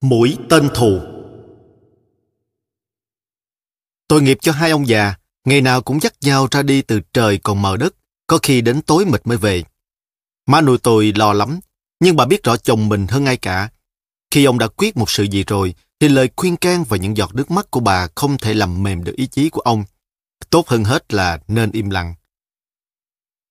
Mũi tên thù Tội nghiệp cho hai ông già, ngày nào cũng dắt nhau ra đi từ trời còn mờ đất, có khi đến tối mịt mới về. Má nuôi tôi lo lắm, nhưng bà biết rõ chồng mình hơn ai cả. Khi ông đã quyết một sự gì rồi, thì lời khuyên can và những giọt nước mắt của bà không thể làm mềm được ý chí của ông. Tốt hơn hết là nên im lặng.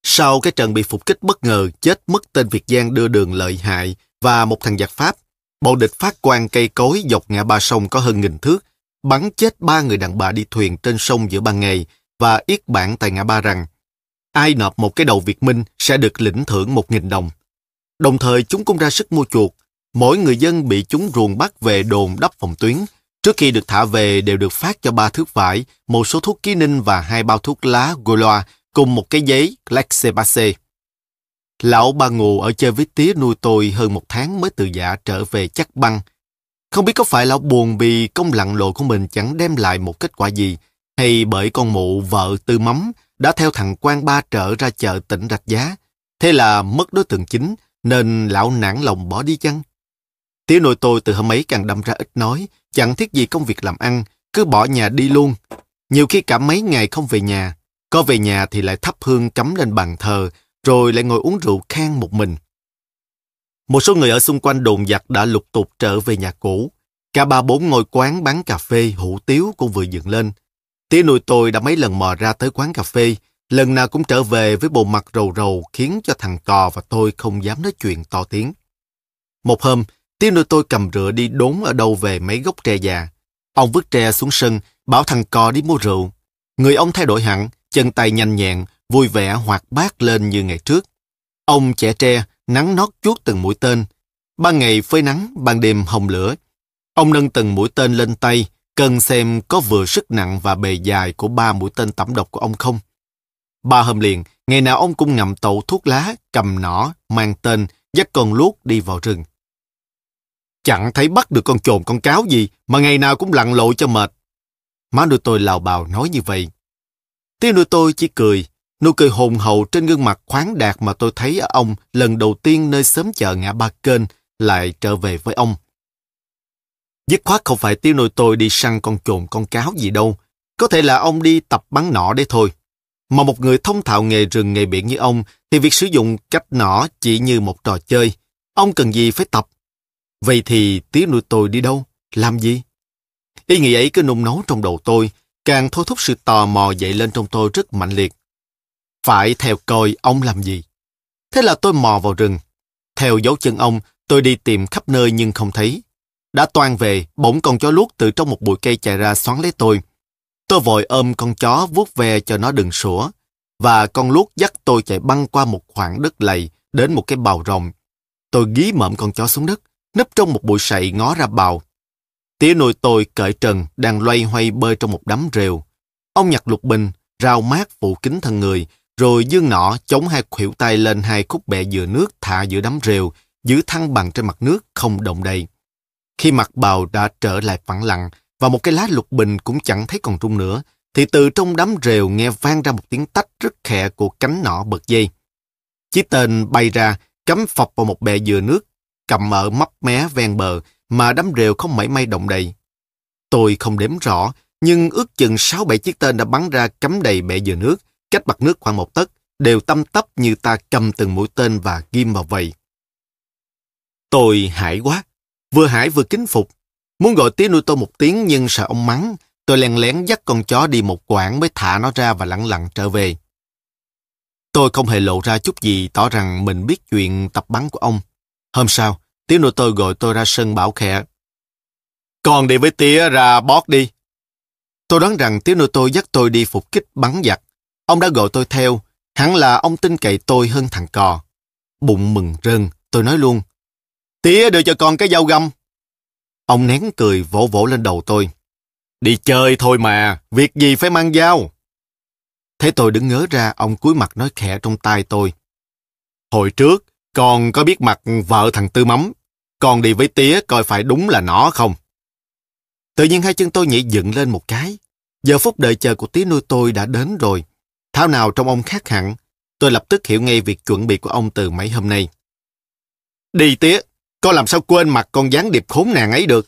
Sau cái trận bị phục kích bất ngờ chết mất tên Việt Giang đưa đường lợi hại và một thằng giặc Pháp, bộ địch phát quang cây cối dọc ngã ba sông có hơn nghìn thước, bắn chết ba người đàn bà đi thuyền trên sông giữa ban ngày và yết bản tại ngã ba rằng ai nộp một cái đầu Việt Minh sẽ được lĩnh thưởng một nghìn đồng. Đồng thời chúng cũng ra sức mua chuộc. Mỗi người dân bị chúng ruồng bắt về đồn đắp phòng tuyến. Trước khi được thả về đều được phát cho ba thước vải, một số thuốc ký ninh và hai bao thuốc lá Goloa cùng một cái giấy Lexebase. Lão ba ngù ở chơi với tía nuôi tôi hơn một tháng mới từ giả trở về chắc băng. Không biết có phải lão buồn vì công lặng lộ của mình chẳng đem lại một kết quả gì, hay bởi con mụ vợ tư mắm đã theo thằng quan ba trở ra chợ tỉnh Rạch Giá. Thế là mất đối tượng chính, nên lão nản lòng bỏ đi chăng? Tía nội tôi từ hôm ấy càng đâm ra ít nói, chẳng thiết gì công việc làm ăn, cứ bỏ nhà đi luôn. Nhiều khi cả mấy ngày không về nhà, có về nhà thì lại thắp hương cắm lên bàn thờ, rồi lại ngồi uống rượu khan một mình. Một số người ở xung quanh đồn giặc đã lục tục trở về nhà cũ. Cả ba bốn ngồi quán bán cà phê, hủ tiếu cũng vừa dựng lên. Tía nuôi tôi đã mấy lần mò ra tới quán cà phê, lần nào cũng trở về với bộ mặt rầu rầu khiến cho thằng cò và tôi không dám nói chuyện to tiếng. Một hôm, tía nuôi tôi cầm rửa đi đốn ở đâu về mấy gốc tre già. Ông vứt tre xuống sân, bảo thằng cò đi mua rượu. Người ông thay đổi hẳn, chân tay nhanh nhẹn, vui vẻ hoạt bát lên như ngày trước. Ông trẻ tre, nắng nót chuốt từng mũi tên. Ban ngày phơi nắng, ban đêm hồng lửa. Ông nâng từng mũi tên lên tay, cần xem có vừa sức nặng và bề dài của ba mũi tên tẩm độc của ông không. Ba hôm liền, ngày nào ông cũng ngậm tẩu thuốc lá, cầm nỏ, mang tên, dắt con luốc đi vào rừng. Chẳng thấy bắt được con trồn con cáo gì mà ngày nào cũng lặn lội cho mệt. Má nuôi tôi lào bào nói như vậy. Tiếng nuôi tôi chỉ cười, nụ cười hồn hậu trên gương mặt khoáng đạt mà tôi thấy ở ông lần đầu tiên nơi sớm chợ ngã ba kênh lại trở về với ông. Dứt khoát không phải tiêu nuôi tôi đi săn con trồn con cáo gì đâu. Có thể là ông đi tập bắn nỏ đấy thôi. Mà một người thông thạo nghề rừng nghề biển như ông thì việc sử dụng cách nỏ chỉ như một trò chơi. Ông cần gì phải tập. Vậy thì tiêu nuôi tôi đi đâu? Làm gì? Ý nghĩ ấy cứ nung nấu trong đầu tôi, càng thôi thúc sự tò mò dậy lên trong tôi rất mạnh liệt. Phải theo coi ông làm gì. Thế là tôi mò vào rừng. Theo dấu chân ông, tôi đi tìm khắp nơi nhưng không thấy. Đã toan về, bỗng con chó luốt từ trong một bụi cây chạy ra xoắn lấy tôi. Tôi vội ôm con chó vuốt ve cho nó đừng sủa. Và con luốt dắt tôi chạy băng qua một khoảng đất lầy đến một cái bào rồng. Tôi gí mợm con chó xuống đất, nấp trong một bụi sậy ngó ra bào. Tía nuôi tôi cởi trần đang loay hoay bơi trong một đám rêu. Ông nhặt lục bình, rào mát phủ kính thân người, rồi dương nọ chống hai khuỷu tay lên hai khúc bẹ dừa nước thả giữa đám rêu, giữ thăng bằng trên mặt nước không động đậy. Khi mặt bào đã trở lại phẳng lặng và một cái lá lục bình cũng chẳng thấy còn rung nữa, thì từ trong đám rêu nghe vang ra một tiếng tách rất khẽ của cánh nỏ bật dây. Chiếc tên bay ra, cắm phập vào một bè dừa nước, cầm ở mấp mé ven bờ mà đám rêu không mảy may động đầy. Tôi không đếm rõ, nhưng ước chừng 6-7 chiếc tên đã bắn ra cắm đầy bể dừa nước, cách mặt nước khoảng một tấc, đều tâm tấp như ta cầm từng mũi tên và ghim vào vầy. Tôi hãi quá, Vừa hải vừa kính phục. Muốn gọi tiếng nuôi tôi một tiếng nhưng sợ ông mắng. Tôi lén lén dắt con chó đi một quãng mới thả nó ra và lặng lặng trở về. Tôi không hề lộ ra chút gì tỏ rằng mình biết chuyện tập bắn của ông. Hôm sau, tiếng nội tôi gọi tôi ra sân bảo khẽ. Còn đi với tía ra bót đi. Tôi đoán rằng tiếng nội tôi dắt tôi đi phục kích bắn giặc. Ông đã gọi tôi theo. Hẳn là ông tin cậy tôi hơn thằng cò. Bụng mừng rơn, tôi nói luôn. Tía đưa cho con cái dao găm. Ông nén cười vỗ vỗ lên đầu tôi. Đi chơi thôi mà, việc gì phải mang dao. Thế tôi đứng ngớ ra, ông cúi mặt nói khẽ trong tai tôi. Hồi trước, con có biết mặt vợ thằng Tư Mắm. Con đi với tía coi phải đúng là nó không? Tự nhiên hai chân tôi nhảy dựng lên một cái. Giờ phút đợi chờ của tía nuôi tôi đã đến rồi. Thảo nào trong ông khác hẳn. Tôi lập tức hiểu ngay việc chuẩn bị của ông từ mấy hôm nay. Đi tía, con làm sao quên mặt con gián điệp khốn nạn ấy được.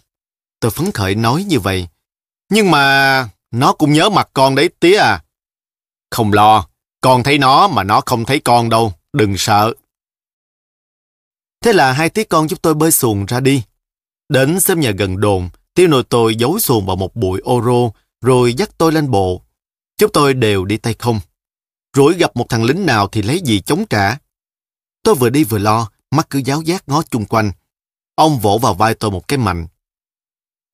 Tôi phấn khởi nói như vậy. Nhưng mà nó cũng nhớ mặt con đấy tía à. Không lo, con thấy nó mà nó không thấy con đâu, đừng sợ. Thế là hai tí con giúp tôi bơi xuồng ra đi. Đến xóm nhà gần đồn, tiêu nội tôi giấu xuồng vào một bụi ô rô, rồi dắt tôi lên bộ. Chúng tôi đều đi tay không. Rủi gặp một thằng lính nào thì lấy gì chống trả. Tôi vừa đi vừa lo, mắt cứ giáo giác ngó chung quanh. Ông vỗ vào vai tôi một cái mạnh.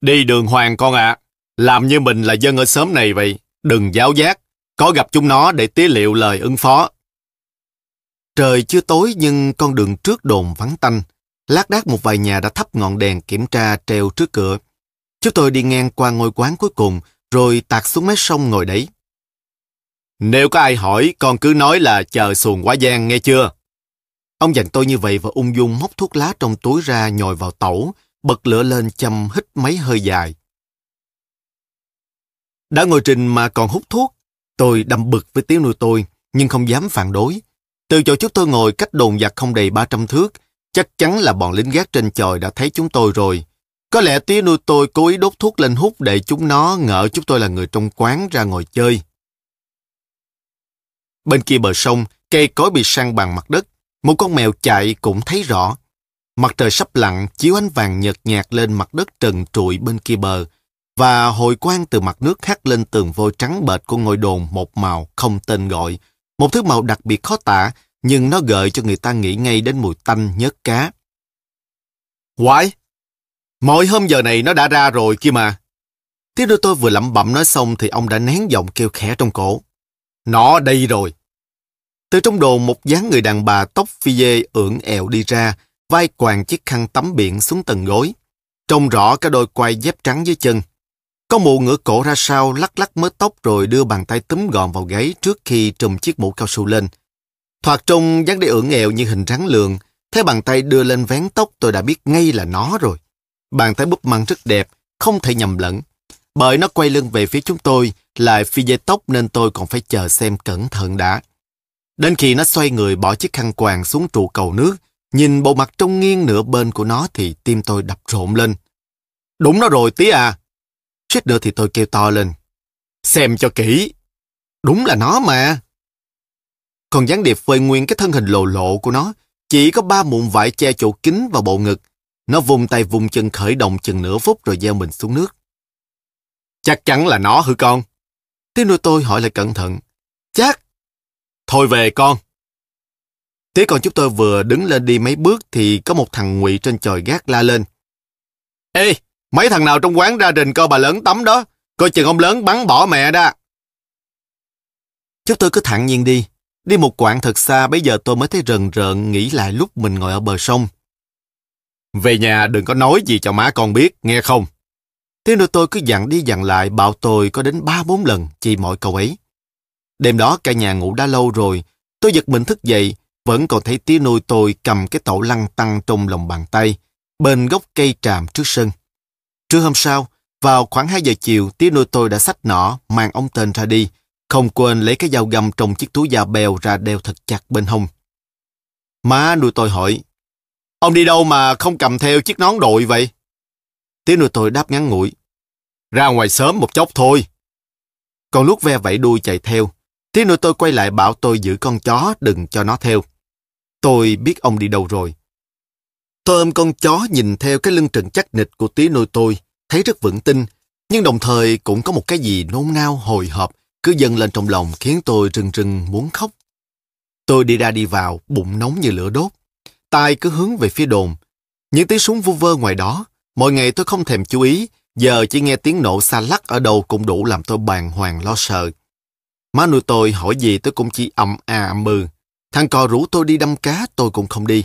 Đi đường hoàng con ạ. Làm như mình là dân ở xóm này vậy. Đừng giáo giác. Có gặp chúng nó để tía liệu lời ứng phó. Trời chưa tối nhưng con đường trước đồn vắng tanh. Lát đác một vài nhà đã thắp ngọn đèn kiểm tra treo trước cửa. Chúng tôi đi ngang qua ngôi quán cuối cùng, rồi tạt xuống mé sông ngồi đấy. Nếu có ai hỏi, con cứ nói là chờ xuồng quá gian, nghe chưa? Ông dặn tôi như vậy và ung dung móc thuốc lá trong túi ra nhồi vào tẩu, bật lửa lên châm hít mấy hơi dài. Đã ngồi trình mà còn hút thuốc, tôi đâm bực với tiếng nuôi tôi, nhưng không dám phản đối. Từ chỗ chúng tôi ngồi cách đồn giặc không đầy 300 thước, chắc chắn là bọn lính gác trên chòi đã thấy chúng tôi rồi. Có lẽ tía nuôi tôi cố ý đốt thuốc lên hút để chúng nó ngỡ chúng tôi là người trong quán ra ngồi chơi. Bên kia bờ sông, cây cối bị sang bằng mặt đất. Một con mèo chạy cũng thấy rõ. Mặt trời sắp lặn chiếu ánh vàng nhợt nhạt lên mặt đất trần trụi bên kia bờ và hồi quang từ mặt nước hắt lên tường vôi trắng bệt của ngôi đồn một màu không tên gọi. Một thứ màu đặc biệt khó tả nhưng nó gợi cho người ta nghĩ ngay đến mùi tanh nhớt cá. Quái! Mọi hôm giờ này nó đã ra rồi kia mà. Tiếp đôi tôi vừa lẩm bẩm nói xong thì ông đã nén giọng kêu khẽ trong cổ. Nó đây rồi. Từ trong đồ một dáng người đàn bà tóc phi dê ưỡn ẹo đi ra, vai quàng chiếc khăn tắm biển xuống tầng gối. Trông rõ cả đôi quai dép trắng dưới chân. Có mụ ngửa cổ ra sau lắc lắc mớ tóc rồi đưa bàn tay túm gọn vào gáy trước khi trùm chiếc mũ cao su lên. Thoạt trông dáng đi ưỡn nghèo như hình rắn lường, thấy bàn tay đưa lên vén tóc tôi đã biết ngay là nó rồi. Bàn tay búp măng rất đẹp, không thể nhầm lẫn. Bởi nó quay lưng về phía chúng tôi, lại phi dây tóc nên tôi còn phải chờ xem cẩn thận đã. Đến khi nó xoay người bỏ chiếc khăn quàng xuống trụ cầu nước, nhìn bộ mặt trông nghiêng nửa bên của nó thì tim tôi đập rộn lên. Đúng nó rồi tí à. Suýt nữa thì tôi kêu to lên. Xem cho kỹ. Đúng là nó mà. Còn gián điệp phơi nguyên cái thân hình lồ lộ của nó, chỉ có ba mụn vải che chỗ kính và bộ ngực. Nó vùng tay vùng chân khởi động chừng nửa phút rồi gieo mình xuống nước. Chắc chắn là nó hử con? Tiếp nuôi tôi hỏi lại cẩn thận. Chắc. Thôi về con. Thế còn chúng tôi vừa đứng lên đi mấy bước thì có một thằng ngụy trên chòi gác la lên. Ê, mấy thằng nào trong quán ra đình coi bà lớn tắm đó, coi chừng ông lớn bắn bỏ mẹ đó. Chúng tôi cứ thẳng nhiên đi. Đi một quãng thật xa bây giờ tôi mới thấy rần rợn nghĩ lại lúc mình ngồi ở bờ sông. Về nhà đừng có nói gì cho má con biết, nghe không? Tiếng nuôi tôi cứ dặn đi dặn lại bảo tôi có đến ba bốn lần chỉ mọi câu ấy. Đêm đó cả nhà ngủ đã lâu rồi, tôi giật mình thức dậy, vẫn còn thấy tía nuôi tôi cầm cái tẩu lăng tăng trong lòng bàn tay, bên gốc cây tràm trước sân. Trưa hôm sau, vào khoảng 2 giờ chiều, tía nuôi tôi đã xách nỏ, mang ông tên ra đi, không quên lấy cái dao găm trong chiếc túi da bèo ra đeo thật chặt bên hông. Má nuôi tôi hỏi, ông đi đâu mà không cầm theo chiếc nón đội vậy? Tía nuôi tôi đáp ngắn ngủi, ra ngoài sớm một chốc thôi. Còn lúc ve vẫy đuôi chạy theo, tía nuôi tôi quay lại bảo tôi giữ con chó đừng cho nó theo. Tôi biết ông đi đâu rồi. Tôi ôm con chó nhìn theo cái lưng trần chắc nịch của tí nuôi tôi, thấy rất vững tin, nhưng đồng thời cũng có một cái gì nôn nao hồi hộp cứ dâng lên trong lòng khiến tôi rừng rừng muốn khóc. Tôi đi ra đi vào, bụng nóng như lửa đốt. Tai cứ hướng về phía đồn. Những tiếng súng vu vơ ngoài đó, mọi ngày tôi không thèm chú ý, giờ chỉ nghe tiếng nổ xa lắc ở đâu cũng đủ làm tôi bàng hoàng lo sợ. Má nuôi tôi hỏi gì tôi cũng chỉ ậm à ậm mừ. Thằng cò rủ tôi đi đâm cá tôi cũng không đi.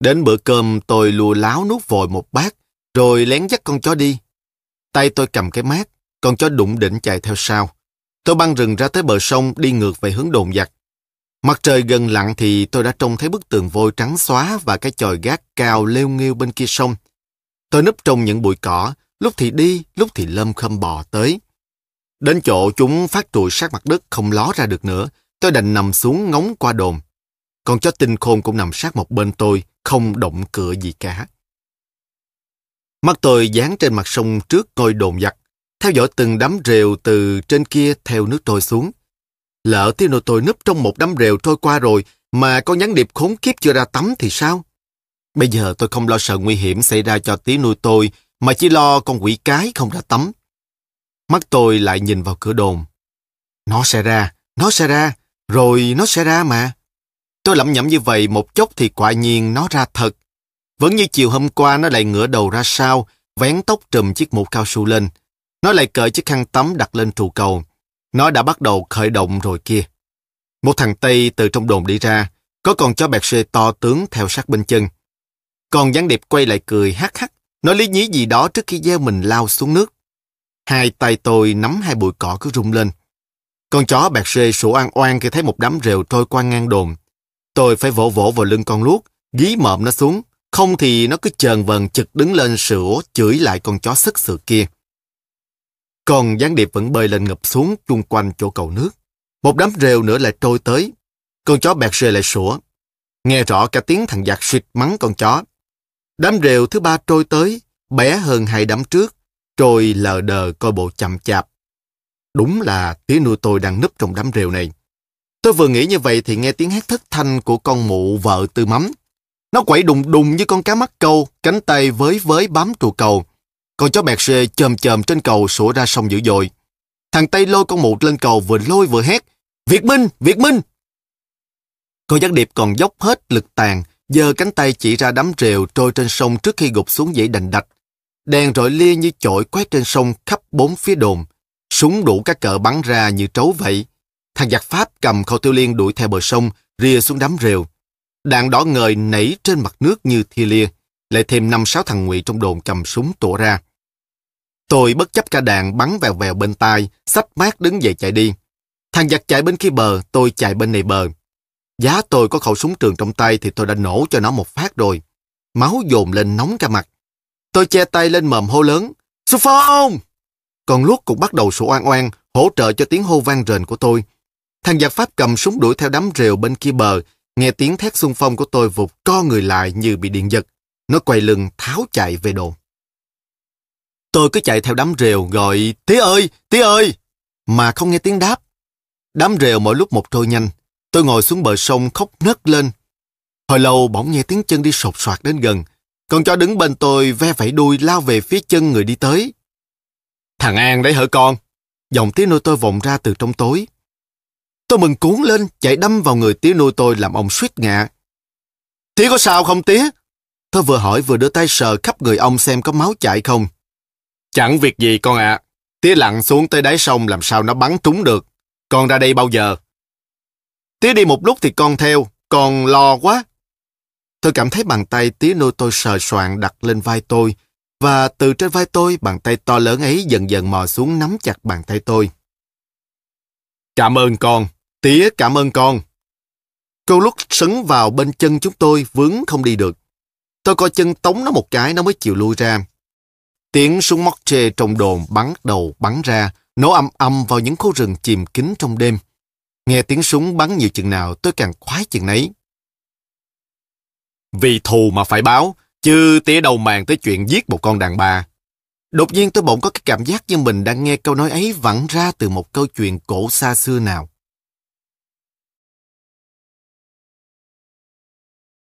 Đến bữa cơm tôi lùa láo nuốt vội một bát, rồi lén dắt con chó đi. Tay tôi cầm cái mát, con chó đụng đỉnh chạy theo sau. Tôi băng rừng ra tới bờ sông đi ngược về hướng đồn giặc. Mặt trời gần lặn thì tôi đã trông thấy bức tường vôi trắng xóa và cái chòi gác cao leo nghêu bên kia sông. Tôi núp trong những bụi cỏ, lúc thì đi, lúc thì lâm khâm bò tới. Đến chỗ chúng phát trụi sát mặt đất không ló ra được nữa, tôi đành nằm xuống ngóng qua đồn con chó tinh khôn cũng nằm sát một bên tôi, không động cựa gì cả. Mắt tôi dán trên mặt sông trước ngôi đồn giặc, theo dõi từng đám rều từ trên kia theo nước trôi xuống. Lỡ tiêu nô tôi núp trong một đám rều trôi qua rồi mà con nhắn điệp khốn kiếp chưa ra tắm thì sao? Bây giờ tôi không lo sợ nguy hiểm xảy ra cho tí nuôi tôi mà chỉ lo con quỷ cái không ra tắm. Mắt tôi lại nhìn vào cửa đồn. Nó sẽ ra, nó sẽ ra, rồi nó sẽ ra mà. Tôi lẩm nhẩm như vậy một chốc thì quả nhiên nó ra thật. Vẫn như chiều hôm qua nó lại ngửa đầu ra sau, vén tóc trùm chiếc mũ cao su lên. Nó lại cởi chiếc khăn tắm đặt lên trụ cầu. Nó đã bắt đầu khởi động rồi kia. Một thằng Tây từ trong đồn đi ra, có con chó bẹt xê to tướng theo sát bên chân. còn gián điệp quay lại cười hắc hắc, nói lý nhí gì đó trước khi gieo mình lao xuống nước. Hai tay tôi nắm hai bụi cỏ cứ rung lên. Con chó bẹt xê sủa oan oan khi thấy một đám rều trôi qua ngang đồn. Tôi phải vỗ vỗ vào lưng con luốc, dí mộm nó xuống, không thì nó cứ chờn vần chực đứng lên sủa chửi lại con chó sức sự kia. Còn gián điệp vẫn bơi lên ngập xuống chung quanh chỗ cầu nước. Một đám rêu nữa lại trôi tới. Con chó bẹt rề lại sủa. Nghe rõ cả tiếng thằng giặc suýt mắng con chó. Đám rêu thứ ba trôi tới, bé hơn hai đám trước, trôi lờ đờ coi bộ chậm chạp. Đúng là tía nuôi tôi đang núp trong đám rêu này. Tôi vừa nghĩ như vậy thì nghe tiếng hét thất thanh của con mụ vợ tư mắm. Nó quẩy đùng đùng như con cá mắc câu, cánh tay với với bám trụ cầu. Con chó bẹt xê chồm chồm trên cầu sủa ra sông dữ dội. Thằng Tây lôi con mụ lên cầu vừa lôi vừa hét. Việt Minh! Việt Minh! Con giác điệp còn dốc hết lực tàn, giơ cánh tay chỉ ra đám rều trôi trên sông trước khi gục xuống dãy đành đạch. Đèn rọi lia như chổi quét trên sông khắp bốn phía đồn. Súng đủ các cỡ bắn ra như trấu vậy. Thằng giặc Pháp cầm khẩu tiêu liên đuổi theo bờ sông, rìa xuống đám rều. Đạn đỏ ngời nảy trên mặt nước như thi lia. Lại thêm năm sáu thằng ngụy trong đồn cầm súng tủa ra. Tôi bất chấp cả đàn bắn vèo vèo bên tai, sách mát đứng dậy chạy đi. Thằng giặc chạy bên kia bờ, tôi chạy bên này bờ. Giá tôi có khẩu súng trường trong tay thì tôi đã nổ cho nó một phát rồi. Máu dồn lên nóng cả mặt. Tôi che tay lên mầm hô lớn. Xung phong! Còn lúc cũng bắt đầu sủa oan oan, hỗ trợ cho tiếng hô vang rền của tôi. Thằng giặc Pháp cầm súng đuổi theo đám rều bên kia bờ, nghe tiếng thét xung phong của tôi vụt co người lại như bị điện giật. Nó quay lưng tháo chạy về đồn. Tôi cứ chạy theo đám rều gọi Tí ơi! Tí ơi! Mà không nghe tiếng đáp. Đám rều mỗi lúc một trôi nhanh. Tôi ngồi xuống bờ sông khóc nấc lên. Hồi lâu bỗng nghe tiếng chân đi sột soạt đến gần. Con chó đứng bên tôi ve vẫy đuôi lao về phía chân người đi tới. Thằng An đấy hỡi con? Giọng tiếng nuôi tôi vọng ra từ trong tối. Tôi mừng cuốn lên, chạy đâm vào người tía nuôi tôi làm ông suýt ngã. Tía có sao không tía? Tôi vừa hỏi vừa đưa tay sờ khắp người ông xem có máu chảy không. Chẳng việc gì con ạ. À. Tía lặn xuống tới đáy sông làm sao nó bắn trúng được. Con ra đây bao giờ? Tía đi một lúc thì con theo, con lo quá. Tôi cảm thấy bàn tay tía nuôi tôi sờ soạn đặt lên vai tôi, và từ trên vai tôi, bàn tay to lớn ấy dần dần mò xuống nắm chặt bàn tay tôi. Cảm ơn con, tía cảm ơn con. Cô lúc sấn vào bên chân chúng tôi vướng không đi được. Tôi coi chân tống nó một cái nó mới chịu lui ra. Tiếng súng móc chê trong đồn bắn đầu bắn ra, nổ âm âm vào những khu rừng chìm kín trong đêm. Nghe tiếng súng bắn nhiều chừng nào tôi càng khoái chừng nấy. Vì thù mà phải báo, chứ tía đầu màng tới chuyện giết một con đàn bà. Đột nhiên tôi bỗng có cái cảm giác như mình đang nghe câu nói ấy vẳng ra từ một câu chuyện cổ xa xưa nào.